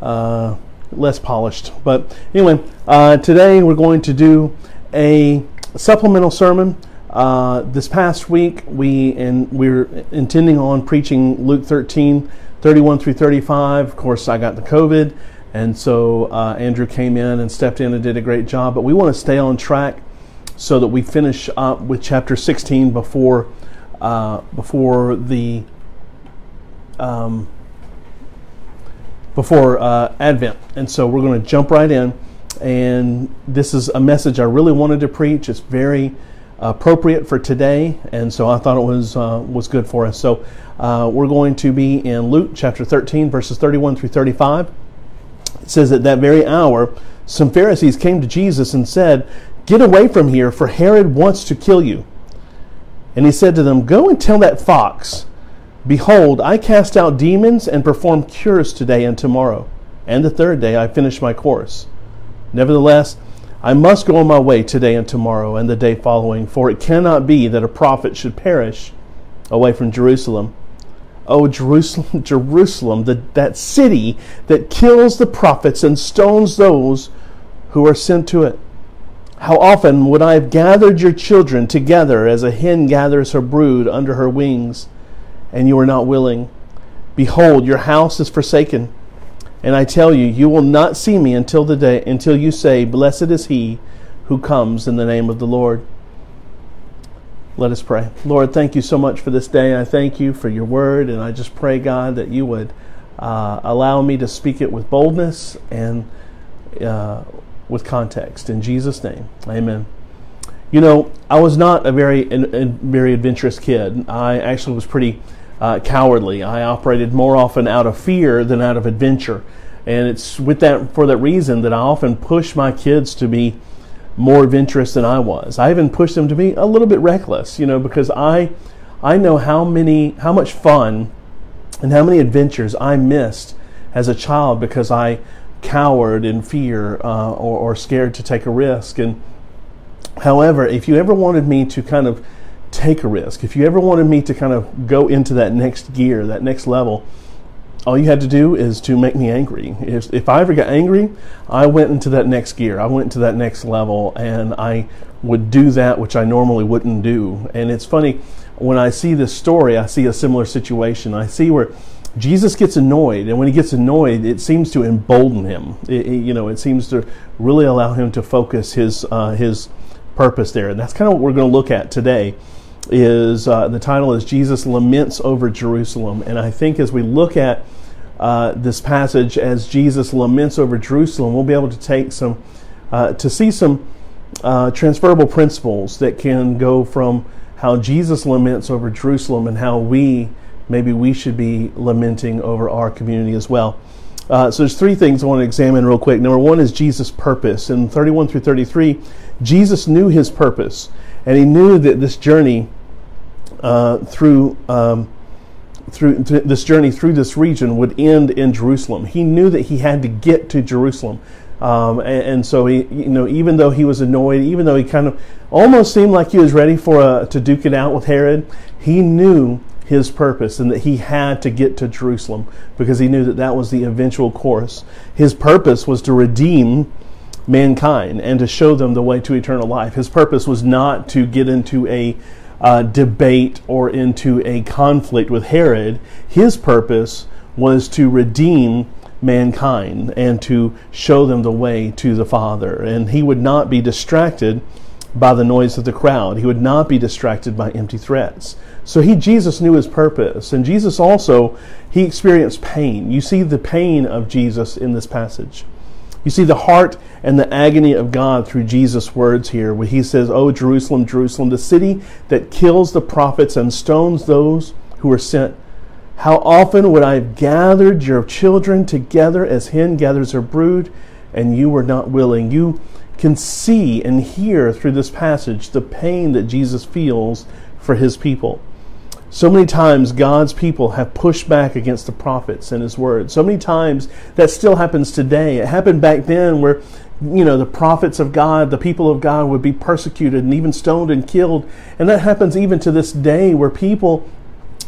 uh, less polished. But anyway, uh, today we're going to do a supplemental sermon. Uh, this past week, we and we're intending on preaching Luke 13, 31 through 35. Of course, I got the COVID, and so uh, Andrew came in and stepped in and did a great job. But we want to stay on track so that we finish up with chapter 16 before uh, before the um, before uh, Advent. And so we're going to jump right in. And this is a message I really wanted to preach. It's very appropriate for today, and so I thought it was uh, was good for us. So uh, we're going to be in Luke chapter 13, verses 31 through 35. It says at that very hour, some Pharisees came to Jesus and said, "Get away from here, for Herod wants to kill you." And he said to them, "Go and tell that fox." Behold, I cast out demons and perform cures today and tomorrow, and the third day I finish my course. Nevertheless, I must go on my way today and tomorrow and the day following, for it cannot be that a prophet should perish away from Jerusalem. Oh, Jerusalem, Jerusalem, the, that city that kills the prophets and stones those who are sent to it. How often would I have gathered your children together as a hen gathers her brood under her wings? And you are not willing. Behold, your house is forsaken. And I tell you, you will not see me until the day until you say, Blessed is he who comes in the name of the Lord. Let us pray. Lord, thank you so much for this day. I thank you for your word, and I just pray, God, that you would uh, allow me to speak it with boldness and uh, with context. In Jesus' name, amen. You know, I was not a very, a very adventurous kid. I actually was pretty uh, cowardly. I operated more often out of fear than out of adventure. And it's with that for that reason that I often push my kids to be more adventurous than I was. I even push them to be a little bit reckless, you know, because I I know how many how much fun and how many adventures I missed as a child because I cowered in fear uh, or, or scared to take a risk. And however, if you ever wanted me to kind of take a risk. If you ever wanted me to kind of go into that next gear, that next level, all you had to do is to make me angry. If, if I ever got angry, I went into that next gear. I went into that next level and I would do that which I normally wouldn't do. And it's funny, when I see this story, I see a similar situation. I see where Jesus gets annoyed, and when he gets annoyed, it seems to embolden him. It, you know, it seems to really allow him to focus his uh, his purpose there, and that's kind of what we're going to look at today is uh, the title is Jesus laments over Jerusalem, and I think as we look at uh, this passage as Jesus laments over Jerusalem, we'll be able to take some uh, to see some uh, transferable principles that can go from how Jesus laments over Jerusalem and how we maybe we should be lamenting over our community as well. Uh, so there's three things I want to examine real quick. Number one is Jesus' purpose. In 31 through 33, Jesus knew his purpose, and he knew that this journey uh, through, um, through th- this journey through this region would end in Jerusalem. He knew that he had to get to Jerusalem. Um, and, and, so he, you know, even though he was annoyed, even though he kind of almost seemed like he was ready for a, to duke it out with Herod, he knew his purpose and that he had to get to Jerusalem because he knew that that was the eventual course. His purpose was to redeem mankind and to show them the way to eternal life. His purpose was not to get into a uh, debate or into a conflict with Herod. His purpose was to redeem mankind and to show them the way to the Father. And he would not be distracted by the noise of the crowd. He would not be distracted by empty threats. So he Jesus knew his purpose. And Jesus also he experienced pain. You see the pain of Jesus in this passage. You see the heart and the agony of God through Jesus' words here, where he says, Oh, Jerusalem, Jerusalem, the city that kills the prophets and stones those who are sent. How often would I have gathered your children together as hen gathers her brood, and you were not willing? You can see and hear through this passage the pain that Jesus feels for his people. So many times God's people have pushed back against the prophets and his word. So many times that still happens today. It happened back then where you know the prophets of God, the people of God would be persecuted and even stoned and killed. And that happens even to this day where people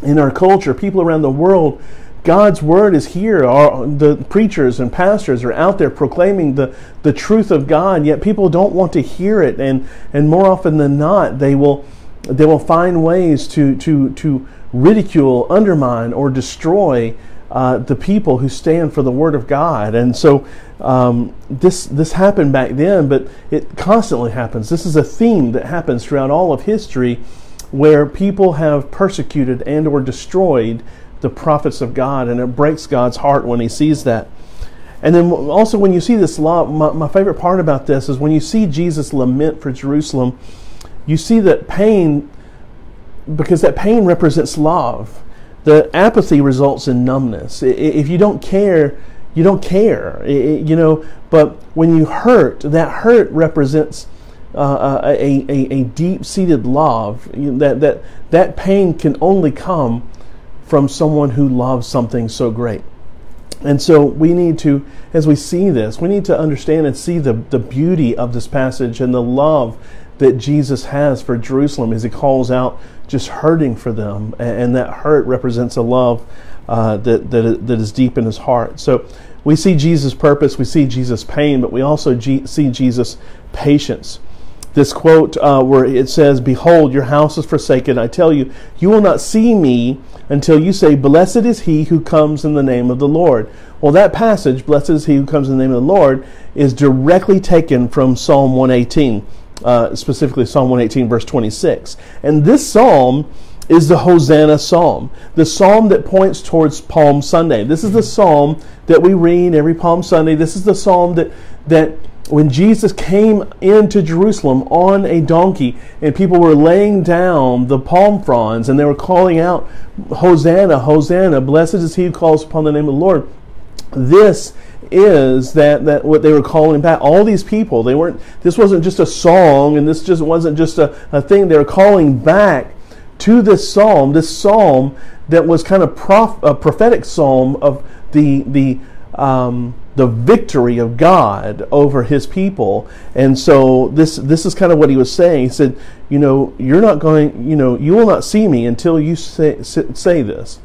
in our culture, people around the world God's word is here. Our, the preachers and pastors are out there proclaiming the, the truth of God, yet people don't want to hear it. And, and more often than not, they will, they will find ways to, to, to ridicule, undermine, or destroy uh, the people who stand for the Word of God. And so um, this, this happened back then, but it constantly happens. This is a theme that happens throughout all of history where people have persecuted and or destroyed the prophets of God, and it breaks God's heart when he sees that. And then also when you see this law, my, my favorite part about this is when you see Jesus lament for Jerusalem, you see that pain, because that pain represents love. The apathy results in numbness. If you don't care, you don't care, you know. But when you hurt, that hurt represents uh, a, a, a deep-seated love. That that that pain can only come from someone who loves something so great. And so we need to, as we see this, we need to understand and see the, the beauty of this passage and the love that Jesus has for Jerusalem as he calls out just hurting for them. And, that hurt represents a love uh, that, that, that is deep in his heart. So we see Jesus' purpose, we see Jesus' pain, but we also see Jesus' patience this quote uh, where it says, Behold, your house is forsaken. I tell you, you will not see me until you say, Blessed is he who comes in the name of the Lord. Well, that passage, Blessed is he who comes in the name of the Lord, is directly taken from Psalm 118, uh, specifically Psalm 118, verse 26. And this psalm is the Hosanna psalm, the psalm that points towards Palm Sunday. This is the psalm that we read every Palm Sunday. This is the psalm that that when Jesus came into Jerusalem on a donkey and people were laying down the palm fronds and they were calling out, Hosanna, Hosanna, blessed is he who calls upon the name of the Lord. This is that, that what they were calling back. All these people, they weren't, this wasn't just a song and this just wasn't just a, a thing. They were calling back to this psalm, this psalm that was kind of prof, a prophetic psalm of the, the, um, the victory of God over his people. And so this this is kind of what he was saying. He said, you know, you're not going, you know, you will not see me until you say, say this.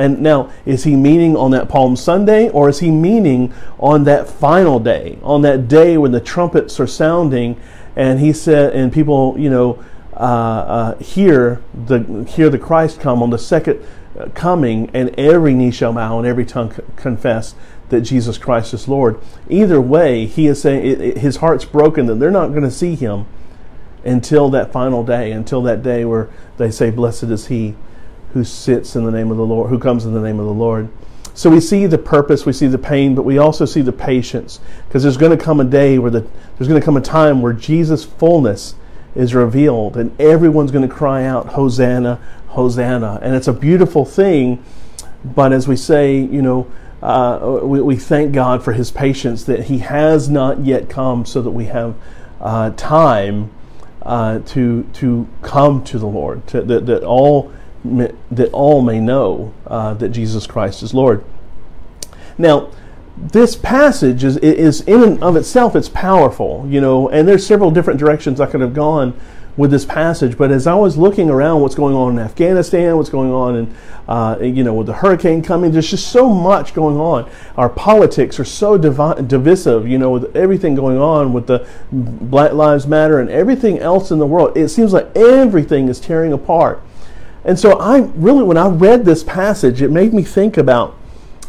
And now, is he meaning on that Palm Sunday or is he meaning on that final day, on that day when the trumpets are sounding and he said, and people, you know, uh, uh, hear the hear the Christ come on the second uh, coming, and every knee shall bow and every tongue confess that Jesus Christ is Lord. Either way, he is saying it, it, his heart's broken that they're not going to see him until that final day, until that day where they say, Blessed is he who sits in the name of the Lord, who comes in the name of the Lord. So we see the purpose, we see the pain, but we also see the patience because there's going to come a day where the, there's going to come a time where Jesus' fullness is revealed and everyone's going to cry out, Hosanna, Hosanna. And it's a beautiful thing, but as we say, you know, uh, we, we, thank God for His patience that He has not yet come, so that we have uh, time uh, to to come to the Lord, to, that, that all that all may know uh, that Jesus Christ is Lord. Now, this passage is is in and of itself it's powerful, you know, and there's several different directions I could have gone with this passage. But as I was looking around what's going on in Afghanistan, what's going on in, uh, you know, with the hurricane coming, there's just so much going on. Our politics are so divi- divisive, you know, with everything going on with the Black Lives Matter and everything else in the world. It seems like everything is tearing apart. And so I really, when I read this passage, it made me think about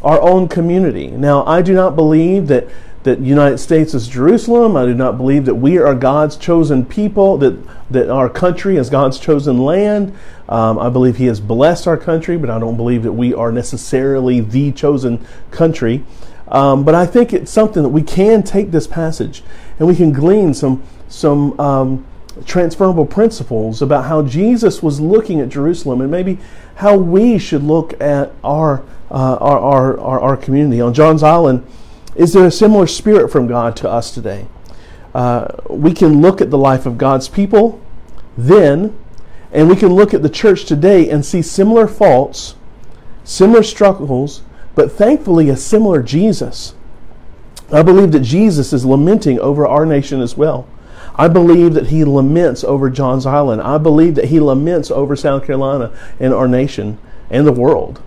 our own community. Now, I do not believe that that United States is Jerusalem. I do not believe that we are God's chosen people, that, that our country is God's chosen land. Um, I believe He has blessed our country, but I don't believe that we are necessarily the chosen country. Um, but I think it's something that we can take this passage and we can glean some, some um, transferable principles about how Jesus was looking at Jerusalem and maybe how we should look at our, uh, our, our, our, our community. On Johns Island, is there a similar spirit from God to us today? Uh, we can look at the life of God's people then, and we can look at the church today and see similar faults, similar struggles, but thankfully a similar Jesus. I believe that Jesus is lamenting over our nation as well. I believe that he laments over Johns Island. I believe that he laments over South Carolina and our nation and the world.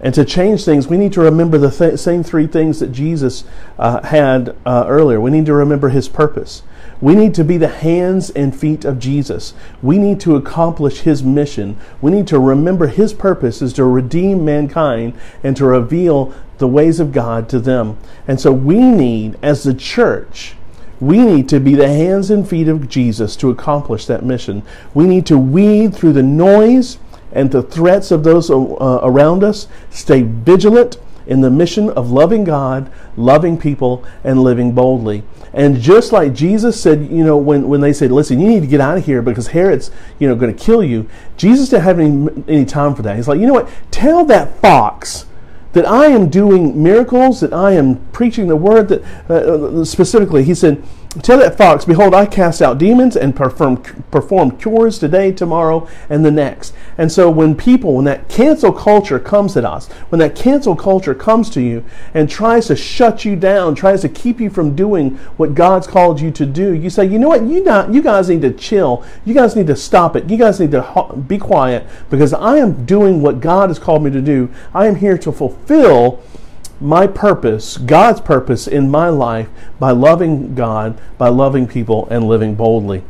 And to change things, we need to remember the th- same three things that Jesus uh, had uh, earlier. We need to remember his purpose. We need to be the hands and feet of Jesus. We need to accomplish his mission. We need to remember his purpose is to redeem mankind and to reveal the ways of God to them. And so we need, as the church, we need to be the hands and feet of Jesus to accomplish that mission. We need to weed through the noise and the threats of those uh, around us, stay vigilant in the mission of loving God, loving people, and living boldly. And just like Jesus said, you know, when, when they said, listen, you need to get out of here because Herod's, you know, going to kill you, Jesus didn't have any, any time for that. He's like, you know what? Tell that fox that I am doing miracles, that I am preaching the word. That uh, specifically, he said, Tell that fox, behold, I cast out demons and perform, perform cures today, tomorrow, and the next. And so when people, when that cancel culture comes at us, when that cancel culture comes to you and tries to shut you down, tries to keep you from doing what God's called you to do, you say, you know what, you, not, you guys need to chill. You guys need to stop it. You guys need to be quiet because I am doing what God has called me to do. I am here to fulfill my purpose, God's purpose in my life by loving God, by loving people, and living boldly.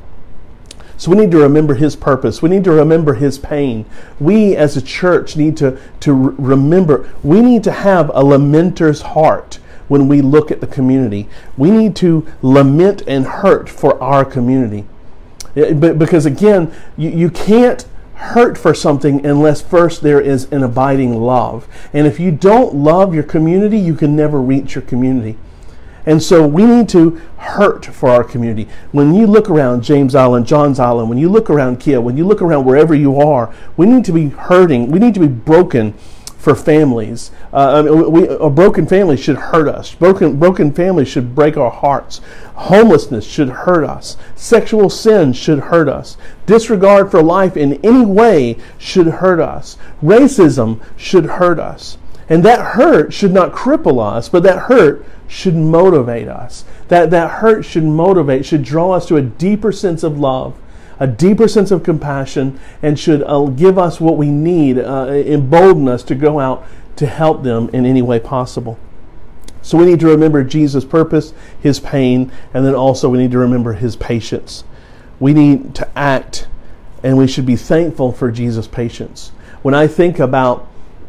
So we need to remember his purpose. We need to remember his pain. We as a church need to, to remember, we need to have a lamenter's heart when we look at the community. We need to lament and hurt for our community. Eh, because again, you, you can't hurt for something unless first there is an abiding love. And if you don't love your community, you can never reach your community. And so we need to hurt for our community. When you look around James Island, Johns Island, when you look around Kia, when you look around wherever you are, we need to be hurting. We need to be broken for families. Uh, I mean, we, a broken family should hurt us. Broken, broken families should break our hearts. Homelessness should hurt us. Sexual sin should hurt us. Disregard for life in any way should hurt us. Racism should hurt us. And that hurt should not cripple us, but that hurt should motivate us. That, that hurt should motivate, should draw us to a deeper sense of love a deeper sense of compassion and should uh, give us what we need, uh, embolden us to go out to help them in any way possible. So we need to remember Jesus' purpose, his pain, and then also we need to remember his patience. We need to act and we should be thankful for Jesus' patience. When I think about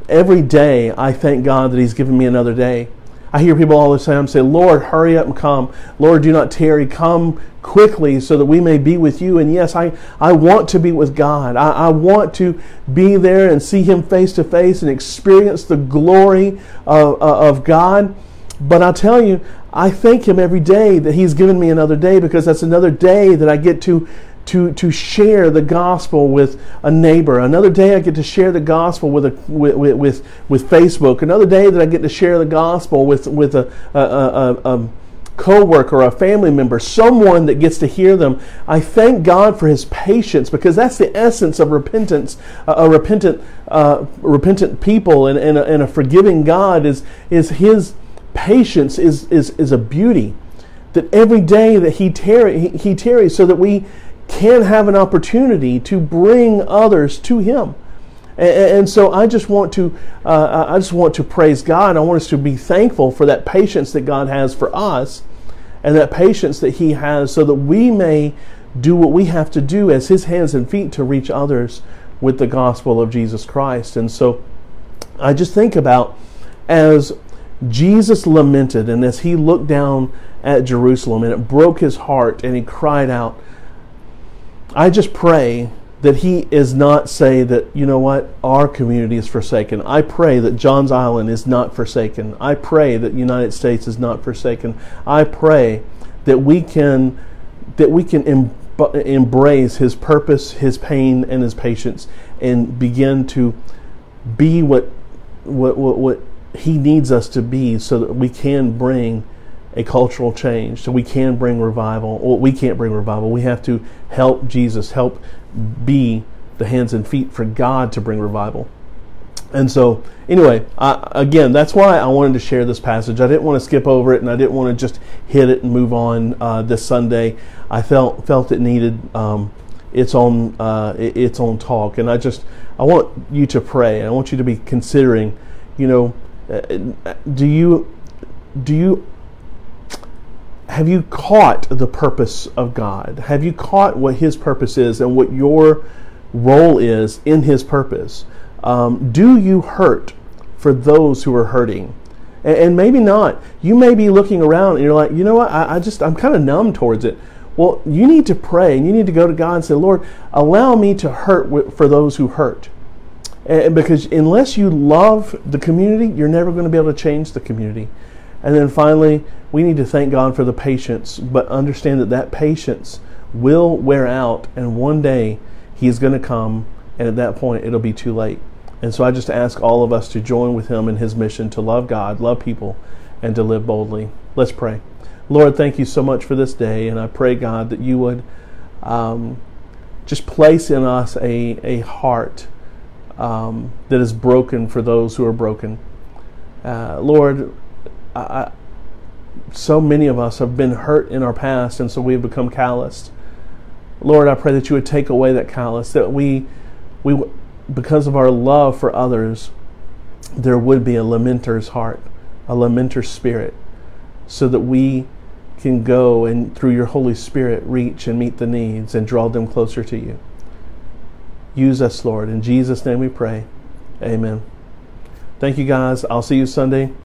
every day, I thank God that he's given me another day. I hear people all the time say, Lord, hurry up and come. Lord, do not tarry. Come quickly so that we may be with you. And yes, I, I want to be with God. I, I want to be there and see Him face to face and experience the glory of, uh, of God. But I tell you, I thank Him every day that He's given me another day because that's another day that I get to to, to share the gospel with a neighbor. Another day I get to share the gospel with, a, with, with, with Facebook. Another day that I get to share the gospel with, with a, a, a, a co-worker, a family member, someone that gets to hear them. I thank God for his patience because that's the essence of repentance. a repentant, uh, repentant people and, and, a, and a forgiving God is, is his patience is, is, is a beauty. That every day that he, tarry, he, he tarries so that we can have an opportunity to bring others to Him. And, so I just want to, uh, I just want to praise God. I want us to be thankful for that patience that God has for us, and that patience that He has, so that we may do what we have to do as His hands and feet to reach others with the gospel of Jesus Christ. And so I just think about as Jesus lamented and as he looked down at Jerusalem and it broke his heart and he cried out, I just pray that he is not say that you know what? Our community is forsaken. I pray that johns island is not forsaken. I pray that united states is not forsaken. I pray that we can that we can em- embrace his purpose his pain and his patience and begin to be what what what, what he needs us to be so that we can bring a cultural change. So we can bring revival. Well, we can't bring revival. We have to help Jesus, help be the hands and feet for God to bring revival. And so, anyway, I, again, that's why I wanted to share this passage. I didn't want to skip over it, and I didn't want to just hit it and move on uh, this Sunday. I felt felt it needed um, its own uh, its own talk, and I just I want you to pray. I want you to be considering you know, uh, do you do you have you caught the purpose of God? Have you caught what His purpose is and what your role is in His purpose? Um, do you hurt for those who are hurting? And, and, maybe not. You may be looking around and you're like, you know what? I, I just I'm kind of numb towards it. Well, you need to pray and you need to go to God and say, Lord, allow me to hurt for those who hurt. And because unless you love the community, you're never going to be able to change the community. And then finally, we need to thank God for the patience, but understand that that patience will wear out, and one day He is going to come, and at that point, it'll be too late. And so I just ask all of us to join with Him in His mission to love God, love people, and to live boldly. Let's pray. Lord, thank you so much for this day, and I pray, God, that you would um, just place in us a, a heart um, that is broken for those who are broken. Uh, Lord, I, so many of us have been hurt in our past, and so we've become calloused. Lord, I pray that you would take away that callous, that we, we, because of our love for others, there would be a lamenter's heart, a lamenter's spirit, so that we can go and through your Holy Spirit reach and meet the needs and draw them closer to you. Use us, Lord. In Jesus' name we pray. Amen. Thank you, guys. I'll see you Sunday.